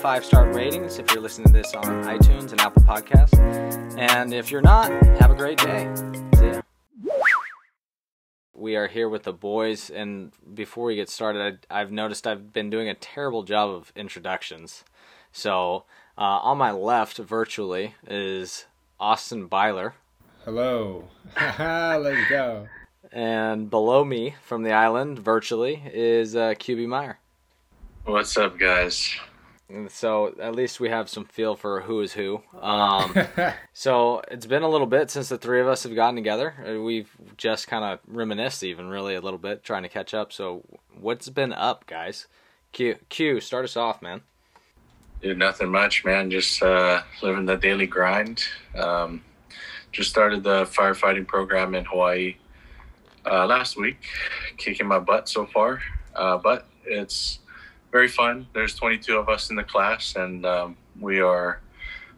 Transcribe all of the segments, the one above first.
five star ratings if you're listening to this on iTunes and Apple Podcasts. And if you're not, have a great day. See ya. We are here with the boys, and before we get started, I, I've noticed I've been doing a terrible job of introductions. So, uh, on my left, virtually, is Austin Byler. Hello. Let's go. And below me from the island, virtually, is uh, QB Meyer. What's up, guys? And so at least we have some feel for who is who. Um, so it's been a little bit since the three of us have gotten together. Uh, We've just kind of reminisced, even really a little bit, trying to catch up. So what's been up, guys? Q, Q, start us off, man. Dude, nothing much, man. Just uh, living the daily grind. Um, just started the firefighting program in Hawaii uh, last week. Kicking my butt so far, uh, but it's very fun. There's 22 of us in the class, and um, we are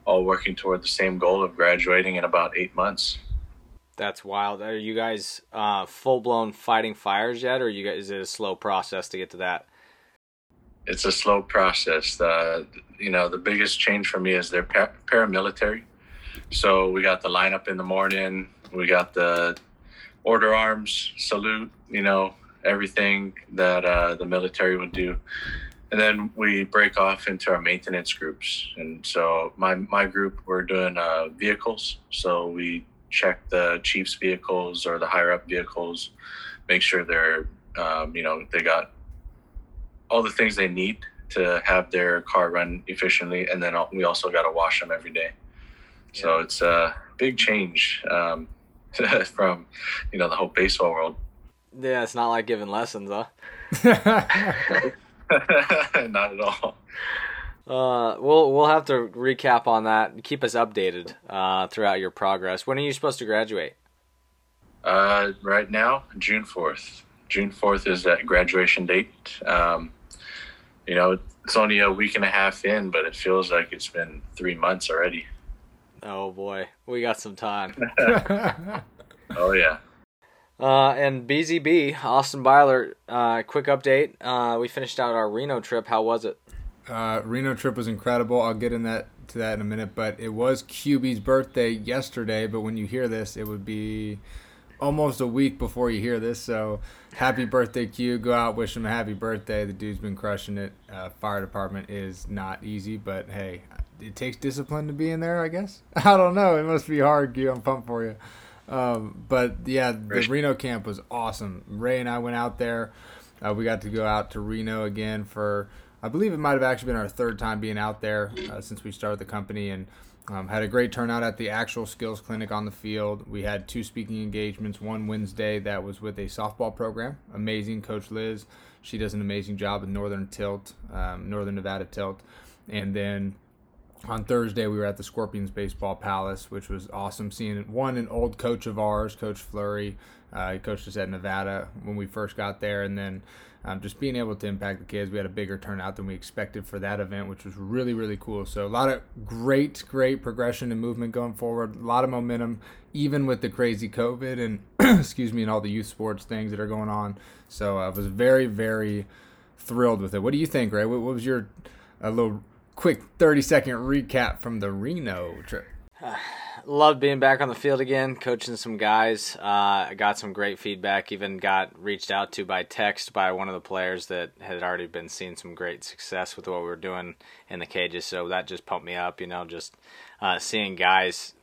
all working toward the same goal of graduating in about eight months. That's wild. Are you guys uh, full blown fighting fires yet, or you guys, is it a slow process to get to that? It's a slow process. The you know the biggest change for me is they're pa- paramilitary. So we got the lineup in the morning. We got the order arms, salute. You know everything that uh, the military would do, and then we break off into our maintenance groups. And so my my group we're doing uh, vehicles. So we check the chief's vehicles or the higher up vehicles, make sure they're um, you know they got all the things they need to have their car run efficiently, and then we also got to wash them every day. So it's a big change um, from you know the whole baseball world. Yeah, it's not like giving lessons, huh? Not at all. Uh, we'll we'll have to recap on that. Keep us updated uh, throughout your progress. When are you supposed to graduate? Uh, right now, June fourth. June fourth is that graduation date. Um, you know, it's only a week and a half in, but it feels like it's been three months already. Oh boy, we got some time. Oh yeah. Uh, and BZB, Austin Byler, uh, quick update. Uh, we finished out our Reno trip. How was it? uh, Reno trip was incredible. I'll get in that to that in a minute, but it was QB's birthday yesterday. But when you hear this, it would be almost a week before you hear this. So happy birthday, Q! Go out, wish him a happy birthday. The dude's been crushing it. Uh, fire department is not easy, but hey, it takes discipline to be in there. I guess I don't know. It must be hard, Q. I'm pumped for you. Um, but yeah, the. Reno camp was awesome. Ray and I went out there. Uh, we got to go out to Reno again for, I believe it might have actually been our third time being out there uh, since we started the company, and um, had a great turnout at the actual skills clinic on the field. We had two speaking engagements. One Wednesday that was with a softball program. Amazing, Coach Liz. She does an amazing job with Northern Tilt, um, Northern Nevada Tilt, and then on Thursday we were at the Scorpions Baseball Palace, which was awesome. Seeing one an old coach of ours, Coach Flurry, uh, he coached us at Nevada when we first got there, and then um, just being able to impact the kids. We had a bigger turnout than we expected for that event, which was really really cool. So a lot of great great progression and movement going forward. A lot of momentum, even with the crazy COVID and excuse me and all the youth sports things that are going on. So I was very very thrilled with it. What do you think, Ray? What, what was your a little quick 30 second recap from the Reno trip? Loved being back on the field again, coaching some guys. Uh, I got some great feedback. Even got reached out to by text by one of the players that had already been seeing some great success with what we were doing in the cages. So that just pumped me up. You know, just uh, seeing guys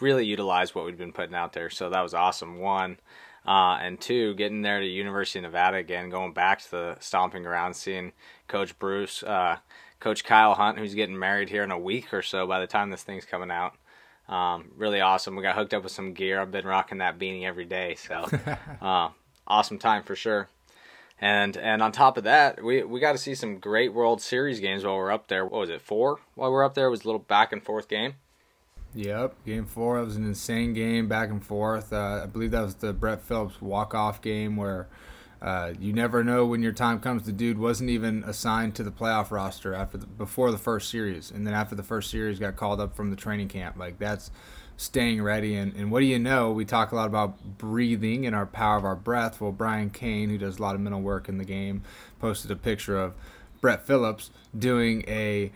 really utilize what we'd been putting out there. So that was awesome. One. Uh, and two, getting there to University of Nevada again, going back to the stomping ground, seeing Coach Bruce, uh, Coach Kyle Hunt, who's getting married here in a week or so by the time this thing's coming out. Um, really awesome. We got hooked up with some gear. I've been rocking that beanie every day, so uh, awesome time for sure. And and on top of that, we we got to see some great World Series games while we're up there. What was it? Four while we're up there it was a little back and forth game. Yep, game four. It was an insane game, back and forth. Uh, I believe that was the Brett Phillips walk off game where Uh, you never know when your time comes. The dude wasn't even assigned to the playoff roster after the, before the first series, and then after the first series, got called up from the training camp. Like that's staying ready. And, and what do you know? We talk a lot about breathing and our power of our breath. Well, Brian Cain, who does a lot of mental work in the game, posted a picture of Brett Phillips doing a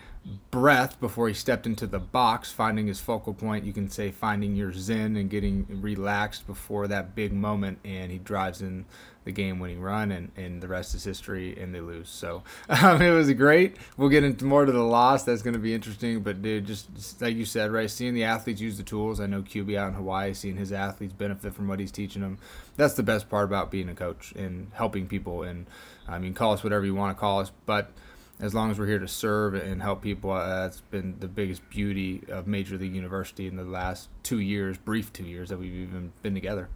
breath before he stepped into the box, finding his focal point. You can say finding your zen and getting relaxed before that big moment. And he drives in the game winning run, and, and the rest is history, and they lose. So um, it was great. We'll get into more to the loss. That's going to be interesting. But, dude, just, just, like you said, right, seeing the athletes use the tools. I know QB out in Hawaii, seeing his athletes benefit from what he's teaching them. That's the best part about being a coach and helping people. And, I mean, call us whatever you want to call us, but as long as we're here to serve and help people, uh, that's been the biggest beauty of Major League University in the last two years, brief two years that we've even been together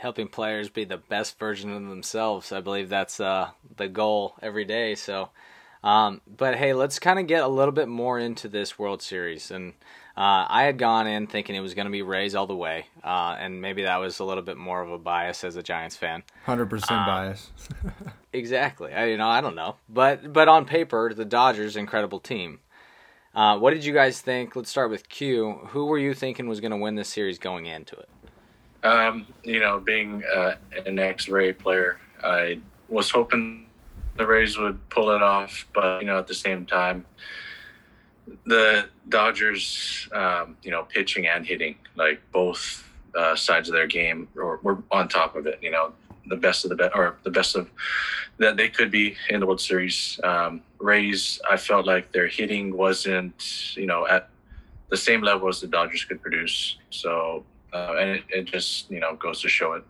helping players be the best version of themselves. I believe that's uh, the goal every day. So, um, but hey, let's kind of get a little bit more into this World Series. And uh, I had gone in thinking it was going to be Rays all the way, uh, and maybe that was a little bit more of a bias as a Giants fan. Hundred percent um, bias. exactly. I, you know, I don't know, but but on paper, the Dodgers incredible team. Uh, what did you guys think? Let's start with Q. Who were you thinking was going to win this series going into it? Um, you know, being uh, an ex-Ray player, I was hoping the Rays would pull it off, but you know, at the same time, the Dodgers, um, you know, pitching and hitting, like both uh, sides of their game, were, were on top of it. You know, the best of the best, or the best of that they could be in the World Series. Um, Rays, I felt like their hitting wasn't, you know, at the same level as the Dodgers could produce. So uh, and it, it, just you know goes to show it.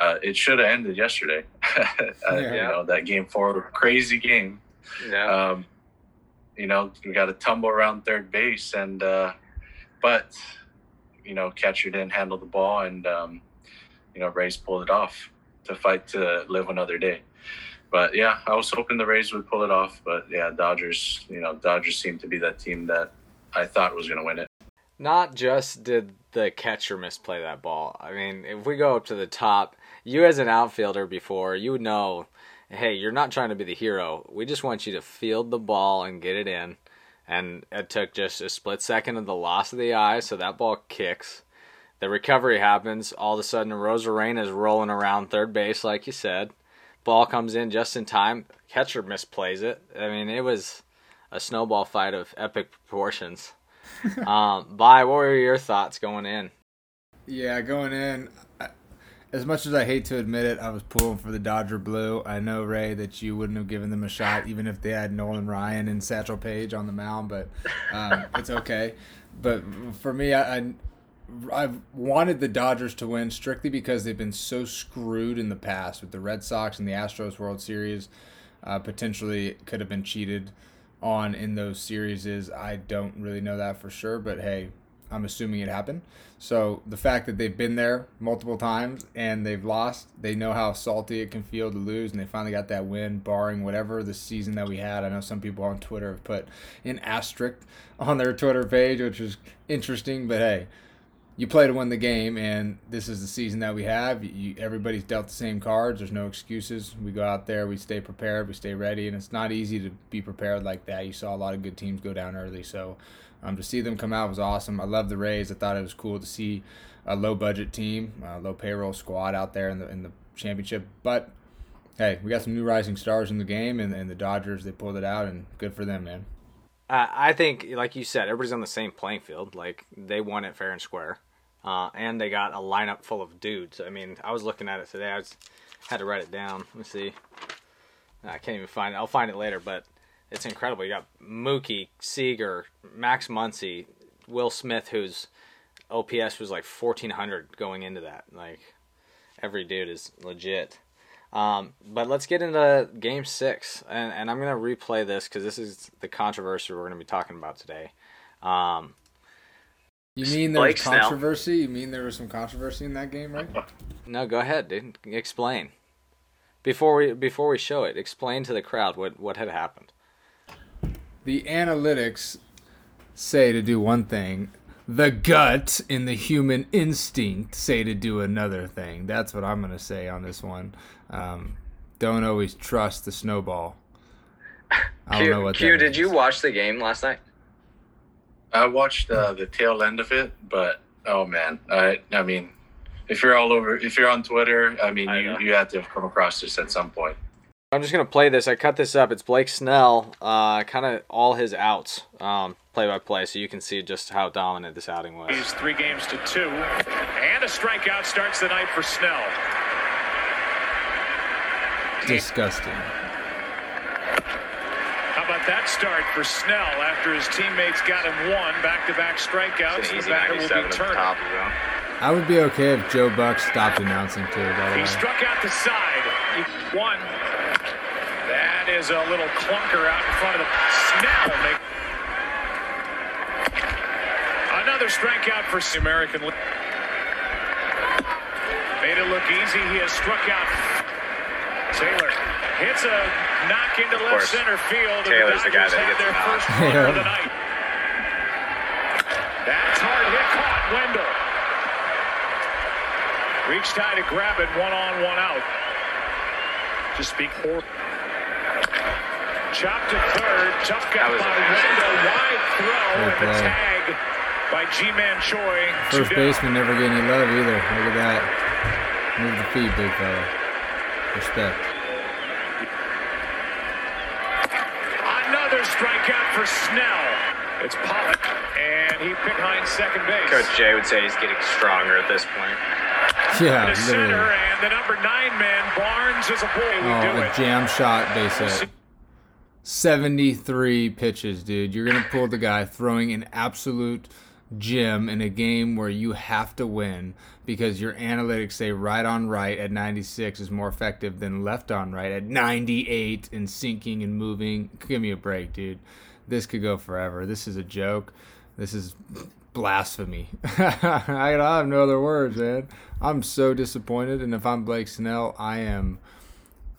Uh, it should have ended yesterday. uh, yeah. You know that game four, crazy game. Yeah. Um, you know we got to tumble around third base, and uh, but you know catcher didn't handle the ball, and um, you know Rays pulled it off to fight to live another day. But yeah, I was hoping the Rays would pull it off, but yeah, Dodgers. You know, Dodgers seemed to be that team that I thought was going to win it. Not just did the catcher misplay that ball. I mean, if we go up to the top, you as an outfielder before, you would know, hey, you're not trying to be the hero. We just want you to field the ball and get it in. And it took just a split second of the loss of the eye, so that ball kicks. The recovery happens. All of a sudden, Arozarena is rolling around third base, like you said. Ball comes in just in time. Catcher misplays it. I mean, it was a snowball fight of epic proportions um, Bye. What were your thoughts going in? Yeah, going in. As much as I hate to admit it, I was pulling for the Dodger blue. I know Ray that you wouldn't have given them a shot, even if they had Nolan Ryan and Satchel Paige on the mound. But um, it's okay. But for me, I, I I've wanted the Dodgers to win strictly because they've been so screwed in the past with the Red Sox and the Astros World Series. Uh, potentially could have been cheated on in those series is I don't really know that for sure, but hey, I'm assuming it happened. So the fact that they've been there multiple times and they've lost, they know how salty it can feel to lose, and they finally got that win, barring whatever the season that we had. I know some people on Twitter have put an asterisk on their Twitter page, which is interesting, but hey, you play to win the game, and this is the season that we have. You, everybody's dealt the same cards. There's no excuses. We go out there, we stay prepared, we stay ready, and it's not easy to be prepared like that. You saw a lot of good teams go down early, so um, to see them come out was awesome. I love the Rays. I thought it was cool to see a low budget team, low payroll squad out there in the in the championship. But hey, we got some new rising stars in the game, and, and the Dodgers they pulled it out, and good for them, man. Uh, I think, like you said, everybody's on the same playing field. Like they won it fair and square, uh, and they got a lineup full of dudes. I mean, I was looking at it today. I was, had to write it down. Let me see. I can't even find it. I'll find it later, but it's incredible. You got Mookie, Seager, Max Muncy, Will Smith, whose OPS was like 1400 going into that. Like every dude is legit. Um, but let's get into game six, and, and I'm going to replay this because this is the controversy we're going to be talking about today. Um, you mean there was controversy? You mean there was some controversy in that game, right? No, go ahead, dude. Explain. Before we before we show it, explain to the crowd what what had happened. The analytics say to do one thing. the gut and the human instinct say to do another thing. That's what I'm going to say on this one. Um, don't always trust the snowball. I don't Q, know what Q, did you watch the game last night? I watched uh, the tail end of it, but oh man, I I mean, if you're all over, if you're on Twitter, I mean, I you, you have to have come across this at some point. I'm just gonna play this. I cut this up. It's Blake Snell, uh, kind of all his outs, um, play by play, so you can see just how dominant this outing was. He's three games to two, and a strikeout starts the night for Snell. Disgusting. How about that start for Snell after his teammates got him one back-to-back strikeouts? The batter will be Turner. I would be okay if Joe Buck stopped announcing too. By he way. struck out the side. One. That is a little clunker out in front of the Snell. Another strikeout for the American League. Made it look easy. He has struck out. Taylor hits a knock into left center field. Taylor's the, the guy that gets their first run of the night. That's hard hit caught. Wendle Reached high to grab it, one on, one out. Just speak for. Chopped to third, tough guy by Wendle, wide throw, and the tag by Ji-Man Choi. First baseman never get any love either. Look at that. Move the feet, big fella. Respect. Another strikeout for Snell. It's Pollock, and he picked behind second base. Coach Jay would say he's getting stronger at this point. Yeah, the center and the number nine man Barnes is a boy. We oh, do a it. jam shot base hit. 73 pitches, dude. You're gonna pull the guy throwing an absolute gem in a game where you have to win because your analytics say right on right at 96 is more effective than left on right at 98 and sinking and moving. Give me a break, dude. This could go forever. This is a joke. This is blasphemy. I have no other words, man. I'm so disappointed, and if I'm Blake Snell, I am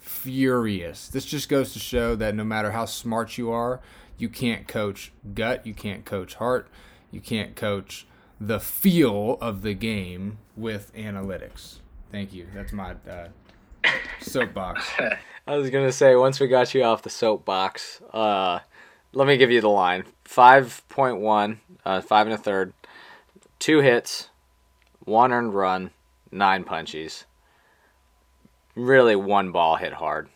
furious. This just goes to show that no matter how smart you are, you can't coach gut, you can't coach heart, you can't coach the feel of the game with analytics. Thank you. That's my uh, soapbox. I was gonna say once we got you off the soapbox, uh, let me give you the line: five point one uh, five and a third, two hits, one earned run, nine punchies. Really, one ball hit hard.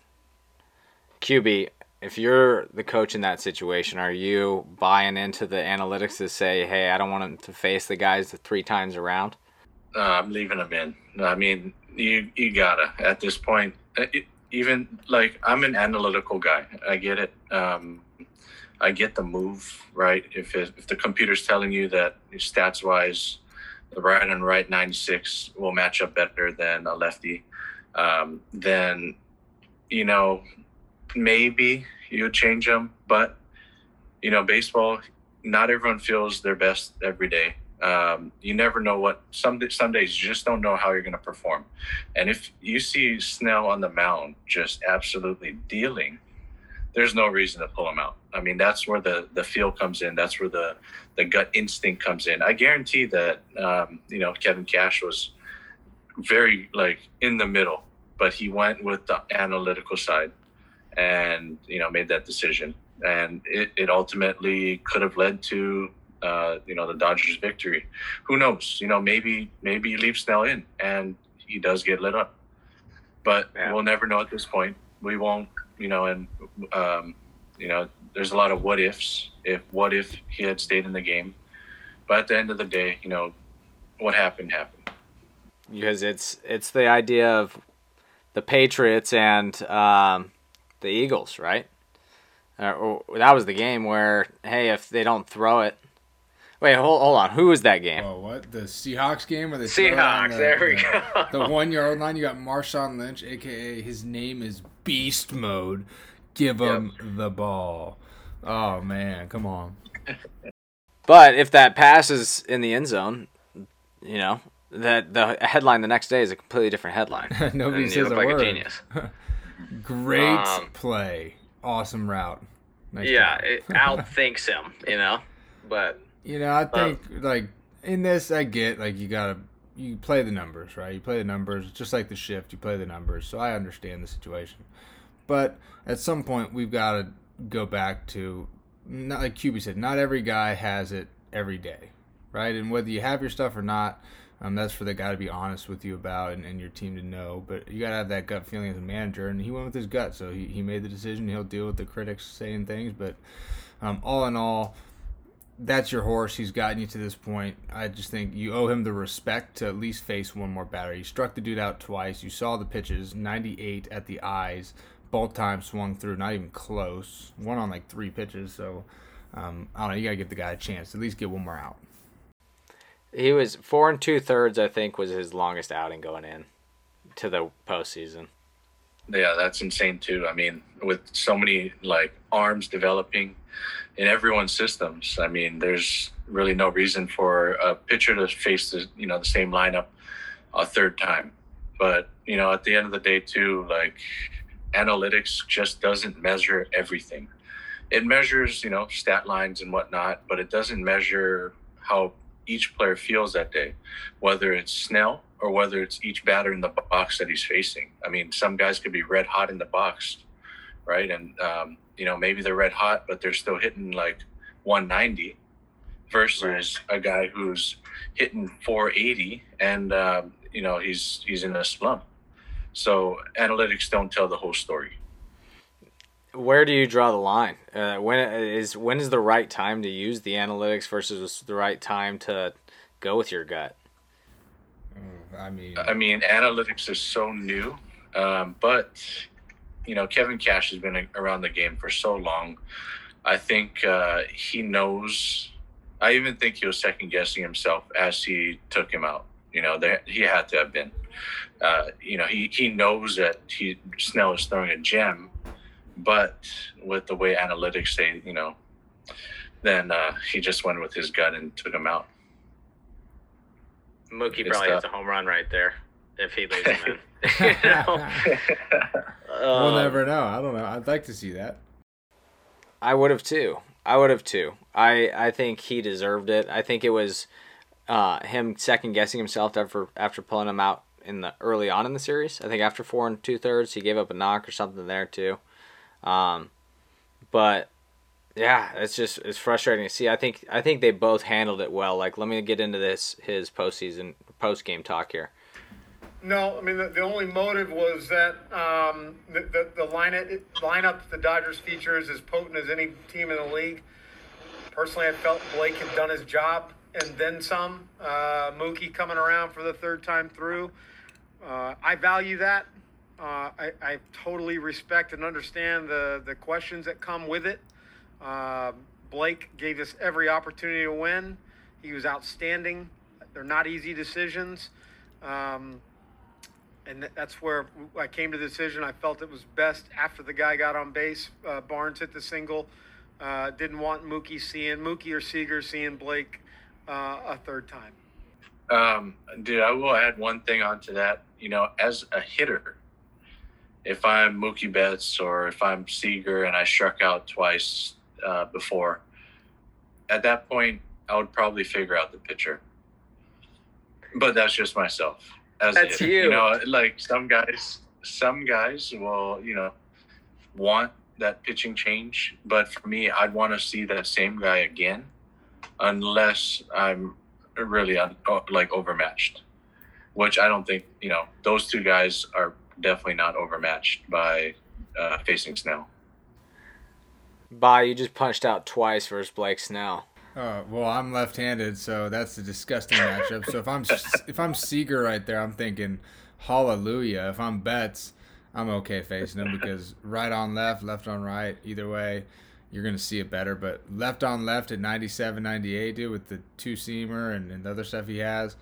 QB, if you're the coach in that situation, are you buying into the analytics to say, hey, I don't want him to face the guys three times around? Uh, I'm leaving him in. I mean, you you gotta at this point. Uh, even like I'm an analytical guy. I get it. Um, I get the move right. If it, if the computer's telling you that stats wise, the right and right 96 will match up better than a lefty, um, then you know maybe you would change them. But you know, baseball, not everyone feels their best every day. Um, you never know what some some days you just don't know how you're going to perform. And if you see Snell on the mound just absolutely dealing there's no reason to pull him out. I mean, that's where the the feel comes in. That's where the the gut instinct comes in. I guarantee that um, you know Kevin Cash was very like in the middle, but he went with the analytical side, and you know made that decision, and it, it ultimately could have led to uh, you know the Dodgers' victory. Who knows? You know, maybe maybe you leave Snell in and he does get lit up, but yeah. we'll never know at this point. We won't you know, and um, you know, there's a lot of what ifs. If what if he had stayed in the game, but at the end of the day, you know, what happened happened. Because it's it's the idea of the Patriots and um, the Eagles, right? Uh, or, that was the game where hey, if they don't throw it, Wait, hold, hold on. Who was that game? Oh, what? The Seahawks game or the Seahawks? The, there we the, go. the one yard line. You got Marshawn Lynch, aka his name is Beast Mode. Give him yep. the ball. Oh man, come on. but if that passes in the end zone, you know that the headline the next day is a completely different headline. Nobody and says a like word. A genius. Great um, play, awesome route. Nice yeah, it outthinks him, you know. But you know, I think like in this, I get like you gotta you play the numbers, right? You play the numbers, just like the shift. You play the numbers, so I understand the situation. But at some point, we've got to go back to, not like QB said, not every guy has it every day, right? And whether you have your stuff or not, um, that's for the guy to be honest with you about and, and your team to know. But you got to have that gut feeling as a manager. And he went with his gut. So he, he made the decision. He'll deal with the critics saying things. But um, all in all, that's your horse. He's gotten you to this point. I just think you owe him the respect to at least face one more batter. You struck the dude out twice. You saw the pitches, 98 at the eyes. Both times swung through, not even close. One on like three pitches. So um, I don't know. You got to give the guy a chance. At least get one more out. He was four and two thirds. I think was his longest outing going in to the postseason. Yeah, that's insane too. I mean, with so many like arms developing in everyone's systems, I mean, there's really no reason for a pitcher to face the you know the same lineup a third time. But you know, at the end of the day, too, like analytics just doesn't measure everything. It measures you know stat lines and whatnot, but it doesn't measure how each player feels that day, whether it's Snell or whether it's each batter in the box that he's facing. I mean, some guys could be red hot in the box, right? And um, you know, maybe they're red hot, but they're still hitting like 190 versus right. a guy who's hitting 480 and um, you know he's he's in a slump. So analytics don't tell the whole story where do you draw the line? Uh, when is when is the right time to use the analytics versus the right time to go with your gut? Mm, I mean, I mean, analytics is so new, um, but you know, Kevin Cash has been around the game for so long. I think uh, he knows. I even think he was second guessing himself as he took him out. You know, there, he had to have been. Uh, you know, he, he knows that he Snell is throwing a gem, but with the way analytics say, you know, then uh, he just went with his gut and took him out. Mookie it's probably tough. hits a home run right there if he leaves him in. you know? we'll um, never know. I don't know. I'd like to see that. I would have too. I would have too. I I think he deserved it. I think it was uh, him second guessing himself after after pulling him out in the early on in the series. I think after four and two thirds, he gave up a knock or something there too. Um, but yeah, it's just it's frustrating to see. I think I think they both handled it well. Like, let me get into this his postseason post game talk here. No, I mean the, the only motive was that um, the, the the lineup lineup the Dodgers feature is as potent as any team in the league. Personally, I felt Blake had done his job and then some. Uh, Mookie coming around for the third time through. Uh, I value that. Uh, I, I, totally respect and understand the, the questions that come with it. Uh, Blake gave us every opportunity to win. He was outstanding. They're not easy decisions. Um, and that's where I came to the decision. I felt it was best after the guy got on base. Uh, Barnes hit the single. Uh, didn't want Mookie seeing Mookie or Seager seeing Blake uh, a third time. Um, dude, I will add one thing onto that. You know, as a hitter, if I'm Mookie Betts or if I'm Seager and I struck out twice uh, before, at that point I would probably figure out the pitcher. But that's just myself. As that's you. You know, like some guys, some guys will, you know, want that pitching change, but for me, I'd want to see that same guy again, unless I'm really un- like overmatched, which I don't think. You know, those two guys are definitely not overmatched by uh, facing Snell. By you just punched out twice versus Blake Snell. Uh, well, I'm left-handed, so that's a disgusting matchup. So if I'm if I'm Seager right there, I'm thinking hallelujah. If I'm Betts, I'm okay facing him because right on left, left on right, either way, you're gonna see it better. But left on left at 97, 98, dude, with the two seamer and, and the other stuff he has,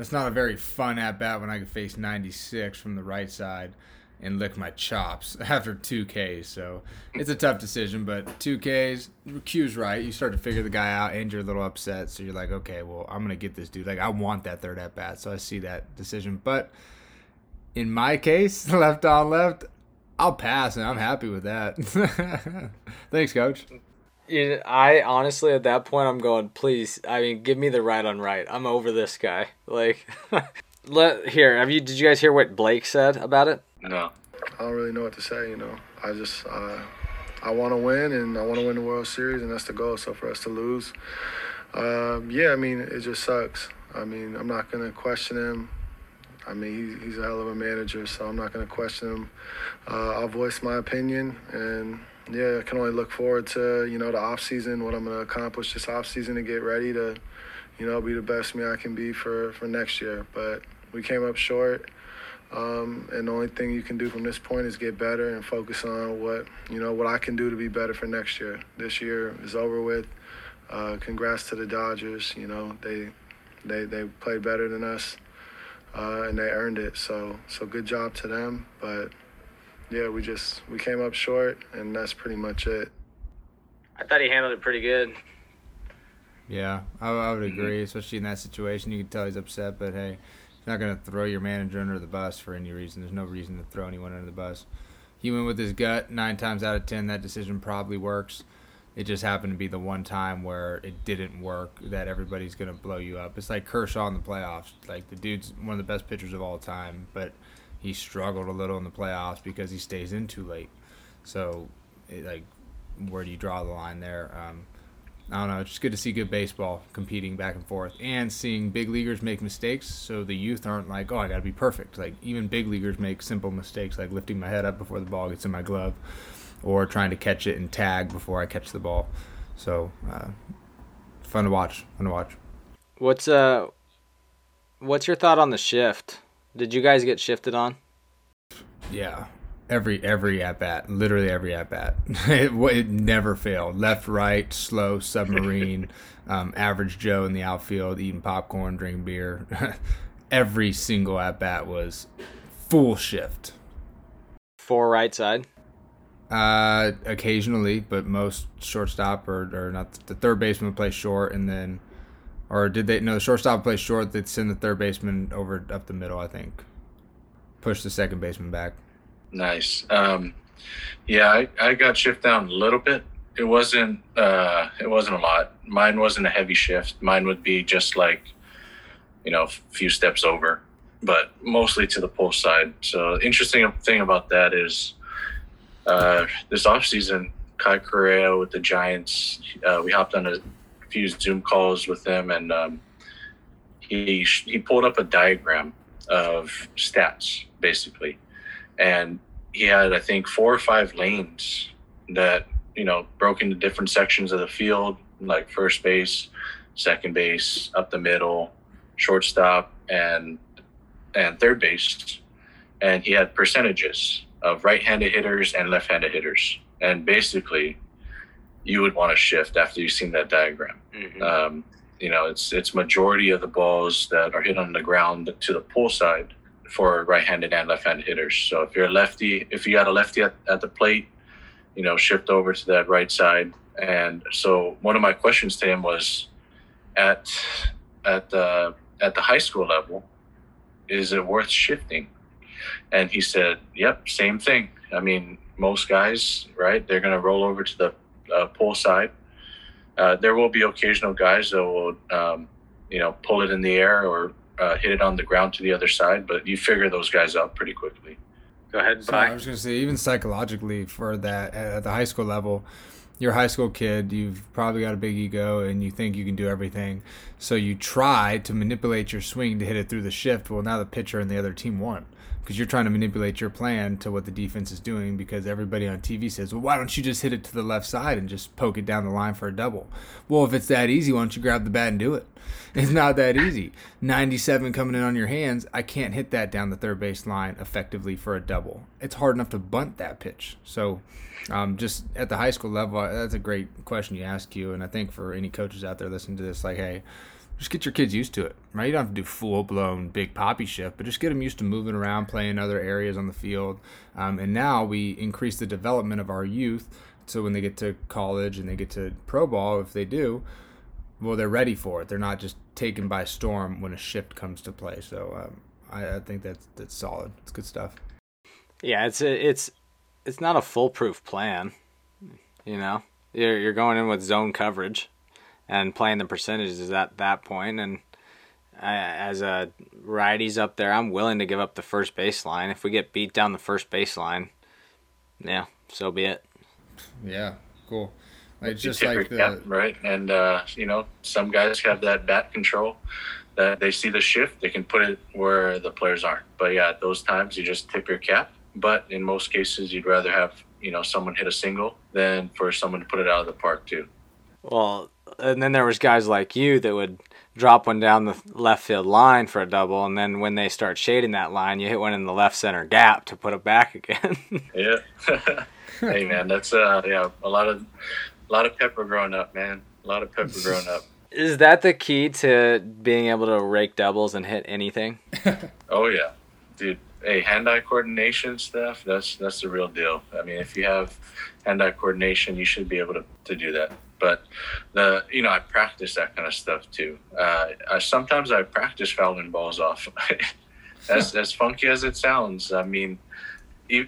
that's not a very fun at bat when I can face 96 from the right side and lick my chops after two Ks. So it's a tough decision, but two Ks, Q's right. You start to figure the guy out, and you're a little upset. So you're like, okay, well, I'm gonna get this dude. Like I want that third at bat. So I see that decision, but in my case, left on left, I'll pass, and I'm happy with that. Thanks, coach. You, I honestly at that point I'm going, please. I mean, give me the right on right. I'm over this guy. Like, let here. Have you? Did you guys hear what Blake said about it? No. I don't really know what to say. You know, I just uh, I want to win, and I want to win the World Series, and that's the goal. So for us to lose, um, yeah, I mean, it just sucks. I mean, I'm not gonna question him. I mean, he, he's a hell of a manager, so I'm not gonna question him. Uh, I'll voice my opinion, and yeah, I can only look forward to you know the off season, what I'm gonna accomplish this off season to get ready to, you know, be the best me I can be for for next year. But we came up short. Um, and the only thing you can do from this point is get better and focus on what you know what I can do to be better for next year. This year is over with. Uh, congrats to the Dodgers. You know they they they played better than us, uh, and they earned it. So so good job to them. But yeah, we just we came up short, and that's pretty much it. I thought he handled it pretty good. Yeah, I, I would mm-hmm. agree, especially in that situation. You can tell he's upset, but hey he's not going to throw your manager under the bus for any reason. There's no reason to throw anyone under the bus. He went with his gut. Nine times out of ten, that decision probably works. It just happened to be the one time where it didn't work that everybody's going to blow you up. It's like Kershaw in the playoffs. Like, the dude's one of the best pitchers of all time, but he struggled a little in the playoffs because he stays in too late. So, it, like, where do you draw the line there? Um, I don't know. It's just good to see good baseball competing back and forth and seeing big leaguers make mistakes so the youth aren't like, oh, I got to be perfect. Like, even big leaguers make simple mistakes like lifting my head up before the ball gets in my glove or trying to catch it and tag before I catch the ball. So, uh, fun to watch. Fun to watch. What's uh, what's your thought on the shift? Did you guys get shifted on? Yeah, every every at bat, literally every at bat. it, it never failed. Left, right, slow, submarine, um, average Joe in the outfield, eating popcorn, drinking beer. every single at bat was full shift. For right side. Uh, occasionally, but most shortstop or, or not the third baseman would play short, and then, or did they? No, the shortstop play short. They'd send the third baseman over up the middle. I think, push the second baseman back. Nice. Um, yeah, I, I got shift down a little bit. It wasn't uh, it wasn't a lot. Mine wasn't a heavy shift. Mine would be just like, you know, a few steps over, but mostly to the pull side. So interesting thing about that is uh, this off season, Kai Correa with the Giants, uh, we hopped on a few Zoom calls with him, and um, he he pulled up a diagram of stats basically. And he had I think four or five lanes that you know broke into different sections of the field, like first base, second base, up the middle, shortstop, and and third base, and he had percentages of right-handed hitters and left-handed hitters, and basically, you would want to shift after you've seen that diagram. Mm-hmm. Um, you know, it's it's majority of the balls that are hit on the ground to the pull side for right-handed and left-handed hitters. So if you're a lefty, if you got a lefty at, at the plate, you know, shift over to that right side. And so one of my questions to him was, at at the at the high school level, is it worth shifting? And he said, "Yep, same thing. I mean, most guys, right? They're going to roll over to the uh, pull side. Uh, there will be occasional guys that will, um, you know, pull it in the air or uh, hit it on the ground to the other side, but you figure those guys out pretty quickly. Go ahead. So I was going to say, even psychologically, for that at the high school level, you're a high school kid. You've probably got a big ego, and you think you can do everything. So you try to manipulate your swing to hit it through the shift. Well, now the pitcher and the other team won because you're trying to manipulate your plan to what the defense is doing because everybody on TV says, well, why don't you just hit it to the left side and just poke it down the line for a double? Well, if it's that easy, why don't you grab the bat and do it? It's not that easy. 97 coming in on your hands, I can't hit that down the third base line effectively for a double. It's hard enough to bunt that pitch. So, um, just at the high school level, that's a great question you ask you. And I think for any coaches out there listening to this, like, hey, just get your kids used to it, right? You don't have to do full blown Big Papi shift, but just get them used to moving around, playing other areas on the field. Um, and now we increase the development of our youth. So when they get to college and they get to pro ball, if they do, well, they're ready for it. They're not just taken by storm when a shift comes to play. So um, I, I think that's that's solid. It's good stuff. Yeah, it's a, it's it's not a foolproof plan, you know. You're you're going in with zone coverage, and playing the percentages at that point. And I, as a righties up there, I'm willing to give up the first baseline if we get beat down the first baseline. Yeah, so be it. Yeah, cool. Like just like the cap, right, and uh, you know, some guys have that bat control that they see the shift, they can put it where the players aren't. But yeah, at those times you just tip your cap. But in most cases, you'd rather have you know someone hit a single than for someone to put it out of the park too. Well, and then there was guys like you that would drop one down the left field line for a double, and then when they start shading that line, you hit one in the left center gap to put it back again. yeah. hey man, that's uh yeah a lot of a lot of pepper growing up, man. A lot of pepper growing up. Is that the key to being able to rake doubles and hit anything? oh yeah, dude. Hey, hand-eye coordination stuff. That's that's the real deal. I mean, if you have hand-eye coordination, you should be able to, to do that. But the you know I practice that kind of stuff too. Uh, I, sometimes I practice fouling balls off. as as funky as it sounds, I mean,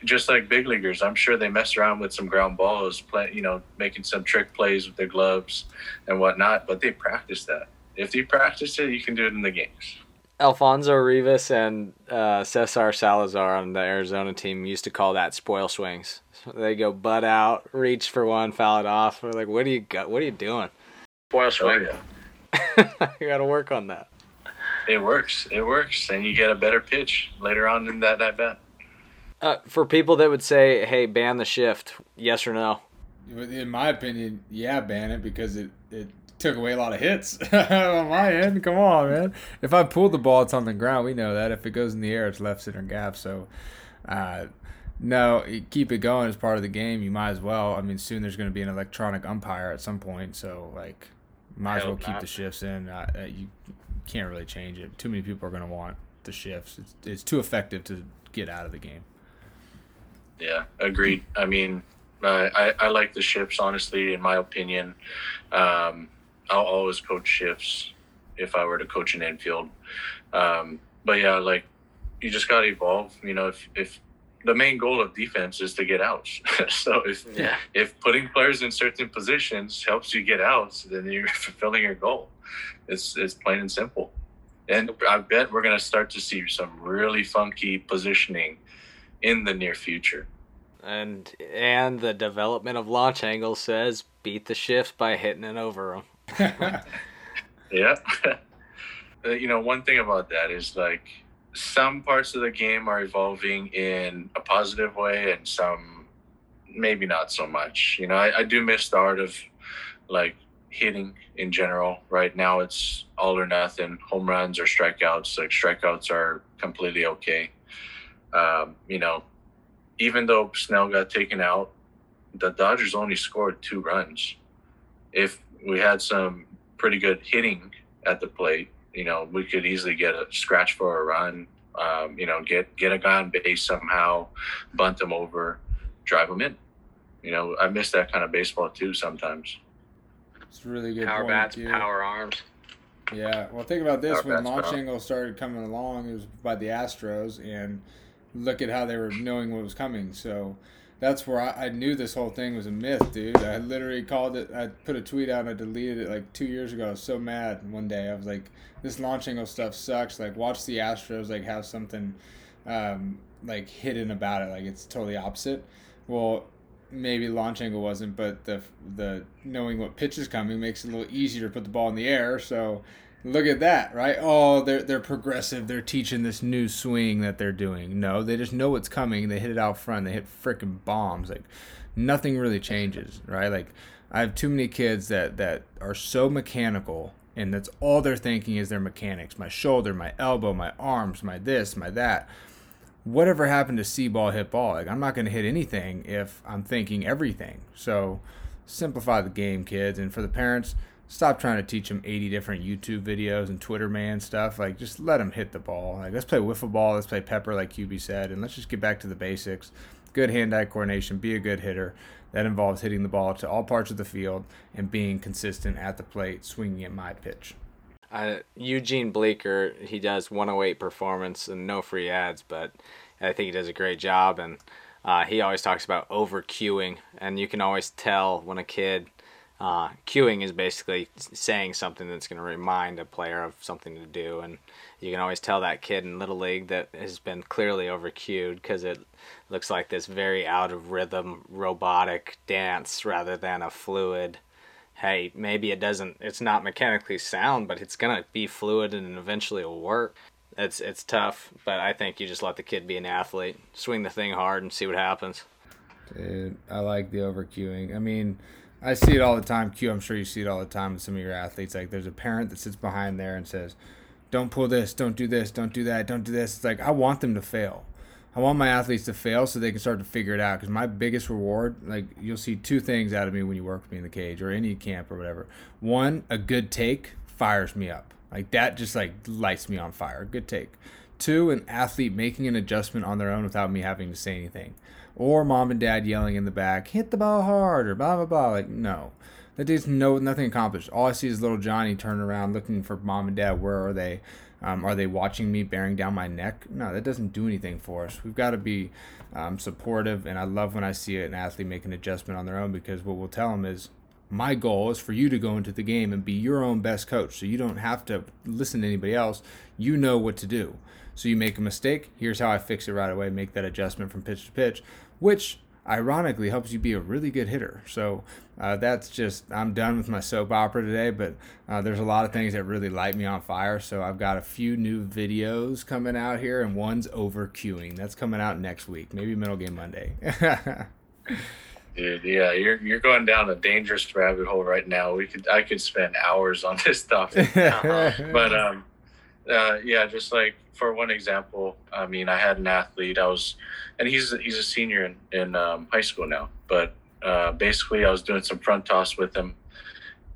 just like big leaguers, I'm sure they mess around with some ground balls, play, you know, making some trick plays with their gloves and whatnot. But they practice that. If you practice it, you can do it in the games. Alfonso Rivas and uh, Cesar Salazar on the Arizona team used to call that spoil swings. They go butt out, reach for one, foul it off. We're like, what are you got? What are you doing? Spoil swing. Oh, yeah. you got to work on that. It works. It works, and you get a better pitch later on in that at bat. Uh, for people that would say, "Hey, ban the shift," yes or no? In my opinion, yeah, ban it because it it took away a lot of hits on my end. Come on, man. If I pull the ball, it's on the ground. We know that. If it goes in the air, it's left center gap. So, uh, no, keep it going as part of the game. You might as well. I mean, soon there's going to be an electronic umpire at some point. So, like, might as well keep not. the shifts in. Uh, uh, you can't really change it. Too many people are going to want the shifts. It's, it's too effective to get out of the game. Yeah, agreed. I mean, uh, I, I like the shifts, honestly, in my opinion. Um, I'll always coach shifts if I were to coach an infield. Um, but yeah, like you just got to evolve. You know, if, if the main goal of defense is to get outs. so if yeah. if putting players in certain positions helps you get outs, then you're fulfilling your goal. It's it's plain and simple. And I bet we're gonna start to see some really funky positioning in the near future. And and the development of launch angle says beat the shift by hitting it over them. yeah. Uh, you know, one thing about that is like some parts of the game are evolving in a positive way and some maybe not so much. You know, I, I do miss the art of like hitting in general. Right now it's all or nothing, home runs or strikeouts. Like strikeouts are completely okay. Um, you know, even though Snell got taken out, the Dodgers only scored two runs. If we had some pretty good hitting at the plate, you know, we could easily get a scratch for a run. Um, you know, get get a guy on base somehow, bunt him over, drive him in. You know, I miss that kind of baseball too sometimes. It's really good. Power point, bats, too. power arms. Yeah, well, think about this: power when launch angle started coming along, it was by the Astros, and look at how they were knowing what was coming. So that's where I, I, knew this whole thing was a myth, dude. I literally called it. I put a tweet out and I deleted it like two years ago. I was so mad one day. I was like, "This launch angle stuff sucks." Like, watch the Astros like have something um, like hidden about it. Like it's totally opposite. Well, maybe launch angle wasn't, but the the knowing what pitch is coming makes it a little easier to put the ball in the air. So Look at that, right? Oh, they're they're progressive. They're teaching this new swing that they're doing. No, they just know what's coming. They hit it out front. They hit freaking bombs. Like nothing really changes, right? Like I have too many kids that that are so mechanical and that's all they're thinking is their mechanics. My shoulder, my elbow, my arms, my this, my that. Whatever happened to see ball hit ball? Like I'm not going to hit anything if I'm thinking everything. So simplify the game, kids, and for the parents stop trying to teach them 80 different YouTube videos and Twitter man stuff. Like, just let them hit the ball. Like, let's play wiffle ball. Let's play pepper, like QB said, and let's just get back to the basics. Good hand-eye coordination. Be a good hitter. That involves hitting the ball to all parts of the field and being consistent at the plate, swinging at my pitch. Uh, Eugene Bleecker, he does 108 performance and no free ads, but I think he does a great job. And uh, he always talks about over cueing, and you can always tell when a kid uh, cueing is basically saying something that's going to remind a player of something to do, and you can always tell that kid in little league that has been clearly over cued because it looks like this very out of rhythm robotic dance rather than a fluid hey maybe it doesn't it's not mechanically sound but it's going to be fluid and eventually it'll work it's it's tough, but I think you just let the kid be an athlete, swing the thing hard, and see what happens. Dude, I like the over cueing. I mean, I see it all the time. Q, I'm sure you see it all the time with some of your athletes. Like, there's a parent that sits behind there and says, "Don't pull this, don't do this, don't do that, don't do this." It's like I want them to fail. I want my athletes to fail so they can start to figure it out. Because my biggest reward, like you'll see two things out of me when you work with me in the cage or any camp or whatever. One, a good take fires me up. Like that just like lights me on fire. Good take. Two, an athlete making an adjustment on their own without me having to say anything. Or mom and dad yelling in the back, hit the ball hard or blah blah blah. Like, no. that is no nothing accomplished. All I see is little Johnny turning around looking for mom and dad. Where are they? Um, are they watching me bearing down my neck? No, that doesn't do anything for us. We've got to be um, supportive, and I love when I see an athlete make an adjustment on their own because what we'll tell them is my goal is for you to go into the game and be your own best coach so you don't have to listen to anybody else you know what to do so you make a mistake here's how i fix it right away make that adjustment from pitch to pitch which ironically helps you be a really good hitter. So uh, that's just i'm done with my soap opera today but uh, there's a lot of things that really light me on fire. So i've got a few new videos coming out here and one's over cueing that's coming out next week maybe middle game monday. Dude, yeah, you're you're going down a dangerous rabbit hole right now. We could I could spend hours on this stuff, but um, uh, yeah, just like for one example, I mean, I had an athlete. I was, and he's he's a senior in in um, high school now. But uh, basically, I was doing some front toss with him,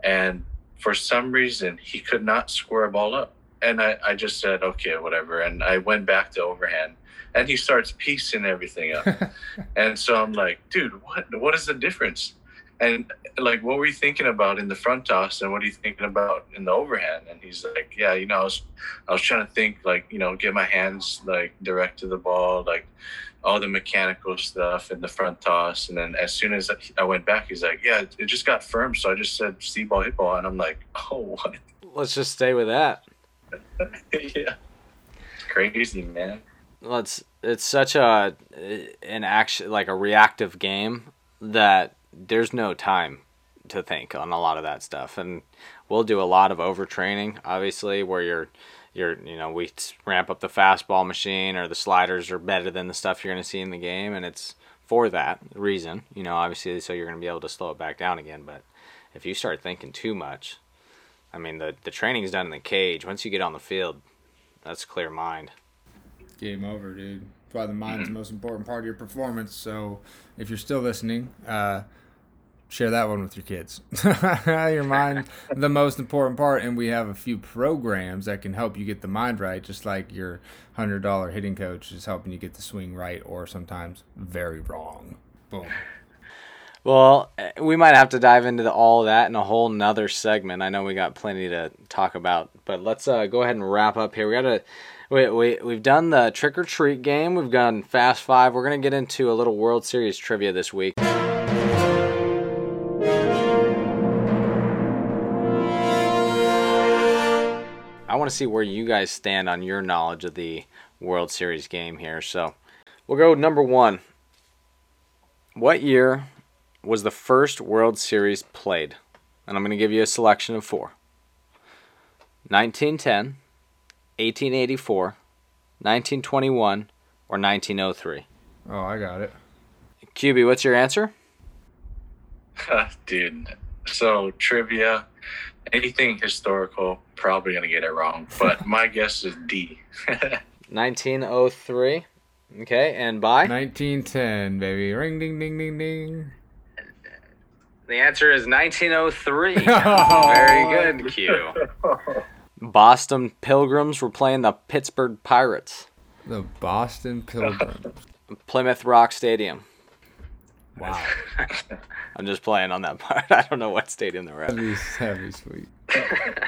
and for some reason, he could not square a ball up. And I, I just said, okay, whatever. And I went back to overhand and he starts piecing everything up. and so I'm like, dude, what what is the difference? And like, what were you thinking about in the front toss, and what are you thinking about in the overhand? And he's like, yeah, you know, I was I was trying to think like, you know, get my hands like direct to the ball, like all the mechanical stuff in the front toss. And then as soon as I went back, he's like, yeah, it just got firm. So I just said see ball, hit ball, and I'm like, oh, what? Let's just stay with that. yeah, it's crazy, man well, it's it's such a an action like a reactive game that there's no time to think on a lot of that stuff, and we'll do a lot of overtraining, obviously, where you're you're you know we ramp up the fastball machine or the sliders are better than the stuff you're going to see in the game, and it's for that reason, you know, obviously, so you're going to be able to slow it back down again. But if you start thinking too much, I mean, the the training's done in the cage. Once you get on the field, that's clear mind game over, dude. That's why the mind's the most important part of your performance. So if you're still listening, uh, share that one with your kids. your mind, the most important part, and we have a few programs that can help you get the mind right, just like your hundred dollar hitting coach is helping you get the swing right, or sometimes very wrong. Boom. Well, we might have to dive into the, all that in a whole nother segment. I know we got plenty to talk about, but let's uh, go ahead and wrap up here. We got to we, we, we've done the trick or treat game. We've done Fast Five. We're going to get into a little World Series trivia this week. I want to see where you guys stand on your knowledge of the World Series game here. So we'll go number one. What year was the first World Series played? And I'm going to give you a selection of four 1910. 1884, 1921, or 1903? Oh, I got it. QB, what's your answer? Dude, so trivia, anything historical, probably going to get it wrong, but my guess is D. 1903. Okay, and by? 1910, baby. Ring, ding, ding, ding, ding. The answer is 1903. Very good, Q. Boston Pilgrims were playing the Pittsburgh Pirates. The Boston Pilgrims. Plymouth Rock Stadium. Wow. I'm just playing on that part. I don't know what stadium they're at. That'd be, sweet.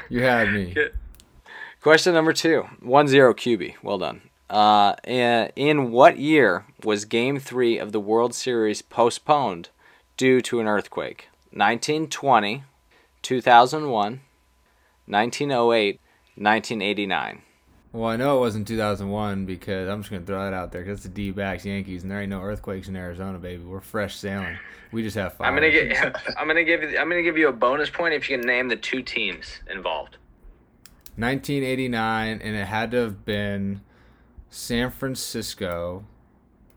You had me. Question number two 1 0 QB. Well done. Uh, in, in what year was Game 3 of the World Series postponed due to an earthquake? 1920, 2001, 1908, 1989. Well, I know it wasn't 2001 because I'm just gonna throw that out there because it's the D-backs Yankees, and there ain't no earthquakes in Arizona, baby. We're fresh sailing. We just have fire. I'm gonna get. I'm gonna give you. I'm gonna give you a bonus point if you can name the two teams involved. 1989, and it had to have been San Francisco,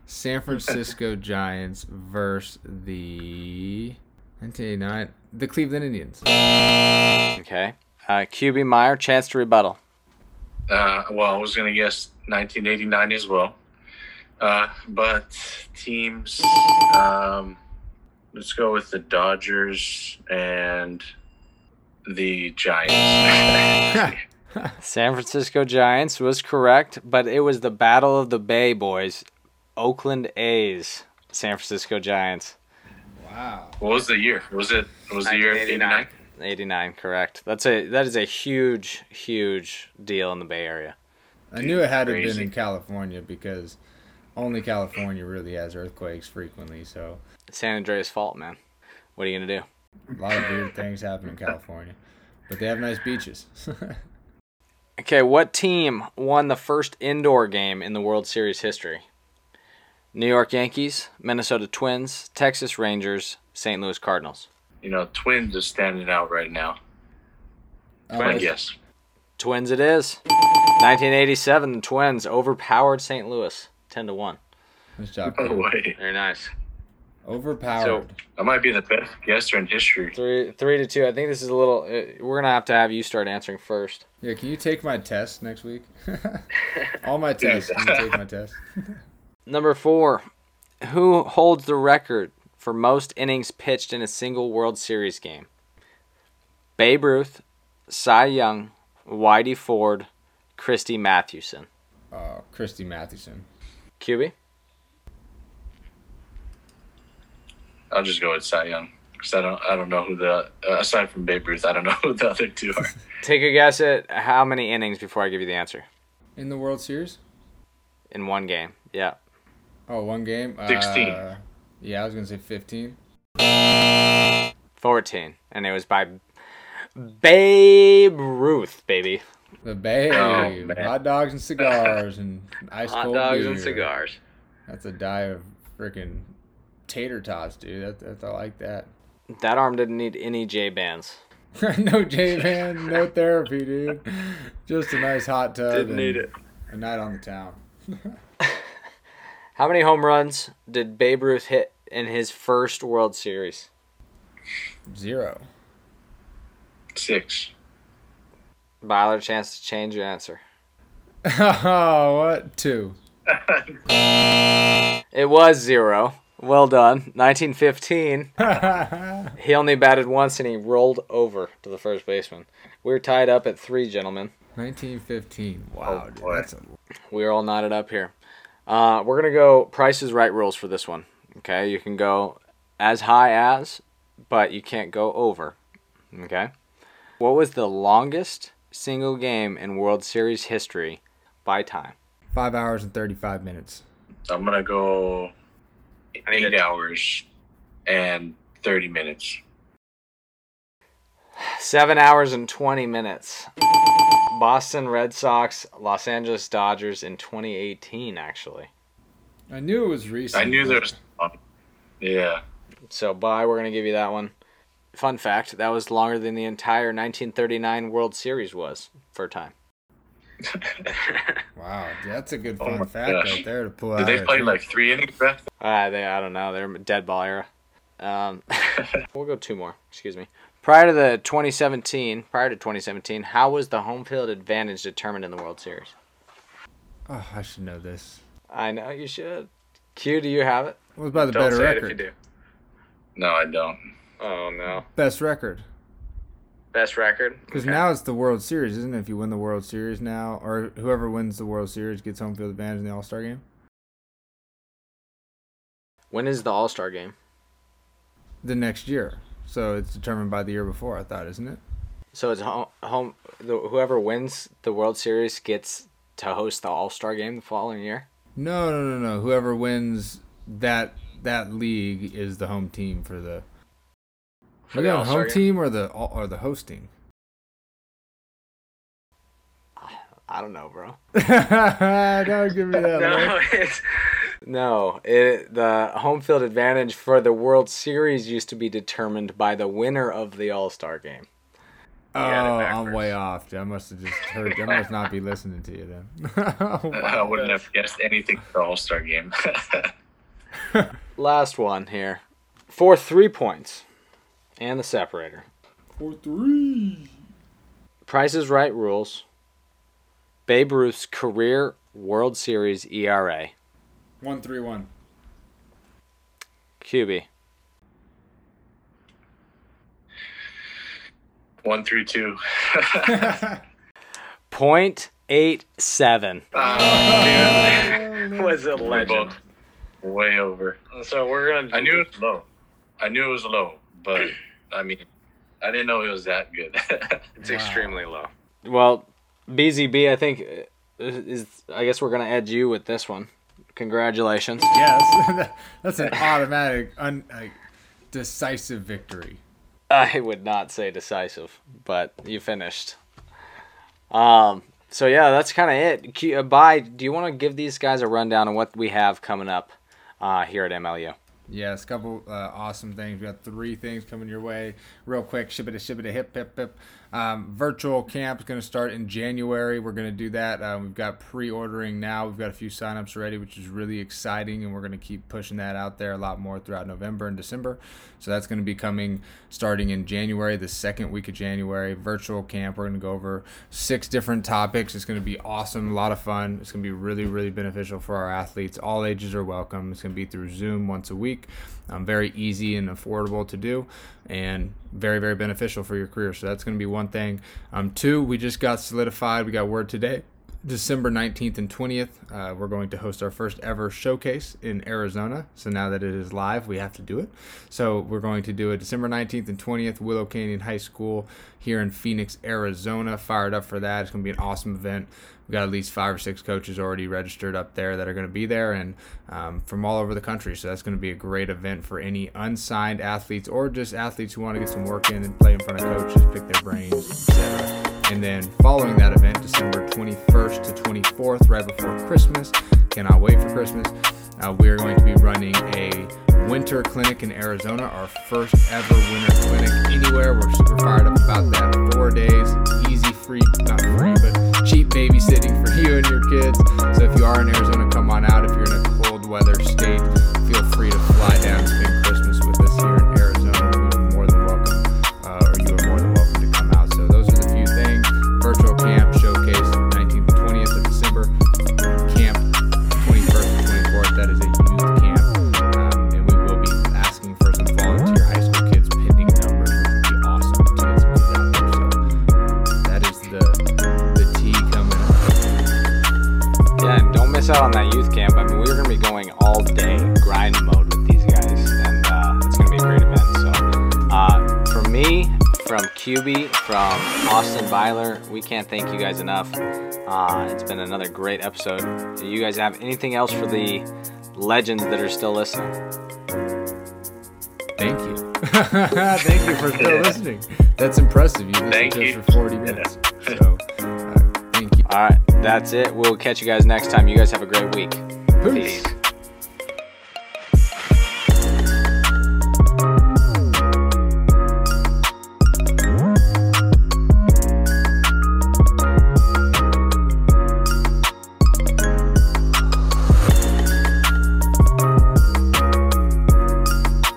San Francisco Giants versus the 1989 the Cleveland Indians. Okay. Uh, QB Meyer, chance to rebuttal. Uh, well, I was gonna guess 1989 as well, uh, but teams. Um, let's go with the Dodgers and the Giants. San Francisco Giants was correct, but it was the Battle of the Bay, boys. Oakland A's, San Francisco Giants. Wow. What was the year? Was it was the year 89? 89, correct. That's a that is a huge huge deal in the Bay Area. I knew it had to have been in California because only California really has earthquakes frequently, so San Andreas fault, man. What are you going to do? A lot of weird things happen in California, but they have nice beaches. okay, what team won the first indoor game in the World Series history? New York Yankees, Minnesota Twins, Texas Rangers, St. Louis Cardinals. You know, Twins is standing out right now. Twins, yes. Twins it is. 1987, the Twins overpowered St. Louis 10 to 1. Nice job. No way. Very nice. Overpowered. So that might be the best guesser in history. Three, three to two. I think this is a little. Uh, we're gonna have to have you start answering first. Yeah, can you take my test next week? All my tests. Can you take my test? Number four, who holds the record for most innings pitched in a single World Series game? Babe Ruth, Cy Young, Whitey Ford, Christy Mathewson. Uh, Christy Mathewson. QB. I'll just go with Cy Young because I don't I don't know who the uh, aside from Babe Ruth I don't know who the other two are. Take a guess at how many innings before I give you the answer. In the World Series. In one game, yeah. Oh, one game. Sixteen. Uh, yeah, I was gonna say fifteen. Fourteen, and it was by Babe Ruth, baby. The Babe, oh, hot dogs and cigars and ice cold. hot cold dogs beer. and cigars. That's a die of freaking tater tots, dude. That, that's I like that. That arm didn't need any J bands. no J band, no therapy, dude. Just a nice hot tub. Didn't need it. A night on the town. How many home runs did Babe Ruth hit in his first World Series? Zero. Six. Byler, chance to change your answer. oh, what? Two. it was zero. Well done. 1915. he only batted once and he rolled over to the first baseman. We are tied up at three, gentlemen. 1915. Wow, Oh, dude, that's a... We are all knotted up here. Uh, we're gonna go Price is Right rules for this one. Okay, you can go as high as, but you can't go over. Okay. What was the longest single game in World Series history by time? five hours and 35 minutes. I'm gonna go I eight hours and thirty minutes. Seven hours and 20 minutes. Boston Red Sox, Los Angeles Dodgers in 2018, actually. I knew it was recent. I knew but- there was. Yeah. So, bye. We're going to give you that one. Fun fact that was longer than the entire 1939 World Series was for a time. Wow, that's a good Oh fun my fact gosh. right there to pull Did out. they at play two. like three innings back? Uh, they, I don't know. They're dead ball era. Um, we'll go two more. Excuse me. Prior to the 2017, prior to 2017, how was the home field advantage determined in the World Series? Oh, I should know this. I know you should. Q, do you have it? What was by the Don't better say record? it if you do. No, I don't. Oh no. Best record. Best record. Because Okay. now it's the World Series, isn't it? If you win the World Series now, or whoever wins the World Series gets home field advantage in the All Star game. When is the All Star game? The next year, so it's determined by the year before. I thought, isn't it? So it's home. home the, whoever wins the World Series gets to host the All Star game the following year? No, no, no, no. Whoever wins that that league is the home team for the. For Are the on home game? team or the or the hosting? I don't know, bro. Don't give me that. No, look. it's No, it, the home field advantage for the World Series used to be determined by the winner of the All Star game. Oh, got I'm way off. dude. I must have just heard. I must not be listening to you then. I wouldn't have guessed anything for the All Star game. Last one here. For three points and the separator. For three. Price is Right rules. Babe Ruth's career World Series ERA. One three one. QB. One three two. Point eight seven. Ah, oh, was a legend. Both way over. So we're gonna. I knew it was low. I knew it was low, but I mean, I didn't know it was that good. it's extremely low. Well, BZB, I think uh, is. I guess we're gonna edge you with this one. Congratulations. Yes, that's an automatic, un, like, decisive victory. I would not say decisive, but you finished. Um. So yeah, that's kind of it. Uh, Bye. Do you want to give these guys a rundown on what we have coming up uh, here at MLU? Yes, a couple uh, awesome things. We got three things coming your way real quick. Ship it, ship it, hip, hip, hip. Um, virtual camp is going to start in January. We're going to do that. Uh, we've got pre-ordering now. We've got a few signups already, which is really exciting, and we're going to keep pushing that out there a lot more throughout November and December. So that's going to be coming starting in January, the second week of January. Virtual camp. We're going to go over six different topics. It's going to be awesome, a lot of fun. It's going to be really, really beneficial for our athletes. All ages are welcome. It's going to be through Zoom once a week. Um, very easy and affordable to do, and very, very beneficial for your career. So that's going to be one thing. Um, two, we just got solidified. We got word today. December 19th and 20th, uh, we're going to host our first ever showcase in Arizona. So now that it is live, we have to do it. So we're going to do it December 19th and 20th, Willow Canyon High School here in Phoenix, Arizona. Fired up for that. It's going to be an awesome event. We've got at least five or six coaches already registered up there that are going to be there and um, from all over the country. So that's going to be a great event for any unsigned athletes or just athletes who want to get some work in and play in front of coaches, pick their brains, etc. And then following that event, December 21st to 24th, right before Christmas, cannot wait for Christmas, uh, we are going to be running a winter clinic in Arizona, our first ever winter clinic anywhere. We're super fired up about that. Four days, easy, free, not free, but cheap babysitting for you and your kids. Austin we can't thank you guys enough. Uh, it's been another great episode. Do you guys have anything else for the legends that are still listening? Thank you. Thank you for still listening. That's impressive. You listened Thank to you. us for 40 minutes. So, uh, thank you. All right, that's it. We'll catch you guys next time. You guys have a great week. Peace. Peace.